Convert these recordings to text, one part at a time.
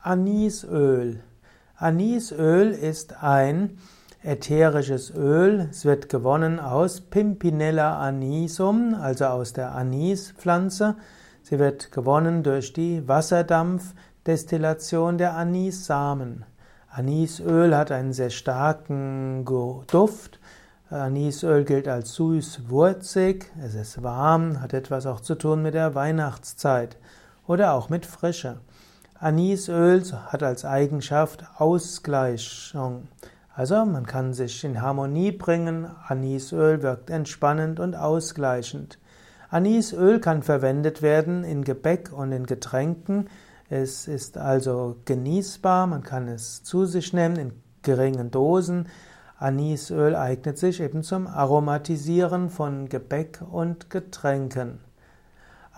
Anisöl. Anisöl ist ein ätherisches Öl. Es wird gewonnen aus Pimpinella anisum, also aus der Anispflanze. Sie wird gewonnen durch die Wasserdampfdestillation der Anissamen. Anisöl hat einen sehr starken Duft. Anisöl gilt als süß-wurzig, es ist warm, hat etwas auch zu tun mit der Weihnachtszeit oder auch mit Frische. Anisöl hat als Eigenschaft Ausgleichung. Also man kann sich in Harmonie bringen. Anisöl wirkt entspannend und ausgleichend. Anisöl kann verwendet werden in Gebäck und in Getränken. Es ist also genießbar, man kann es zu sich nehmen in geringen Dosen. Anisöl eignet sich eben zum Aromatisieren von Gebäck und Getränken.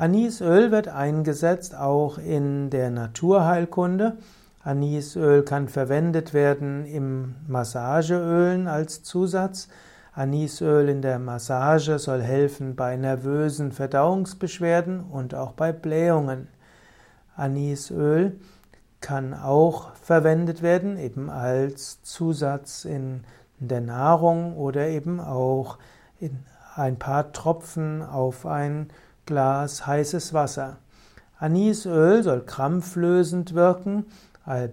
Anisöl wird eingesetzt auch in der Naturheilkunde. Anisöl kann verwendet werden im Massageölen als Zusatz. Anisöl in der Massage soll helfen bei nervösen Verdauungsbeschwerden und auch bei Blähungen. Anisöl kann auch verwendet werden, eben als Zusatz in der Nahrung oder eben auch in ein paar Tropfen auf ein Glas heißes Wasser. Anisöl soll krampflösend wirken,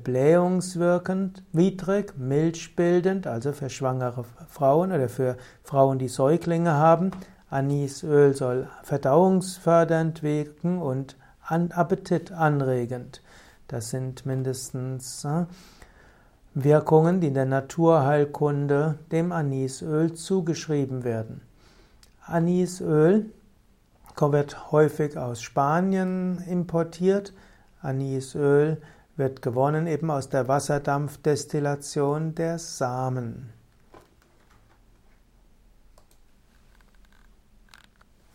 blähungswirkend, widrig, milchbildend, also für schwangere Frauen oder für Frauen, die Säuglinge haben. Anisöl soll verdauungsfördernd wirken und appetitanregend. Das sind mindestens äh, Wirkungen, die in der Naturheilkunde dem Anisöl zugeschrieben werden. Anisöl wird häufig aus Spanien importiert. Anisöl wird gewonnen eben aus der Wasserdampfdestillation der Samen.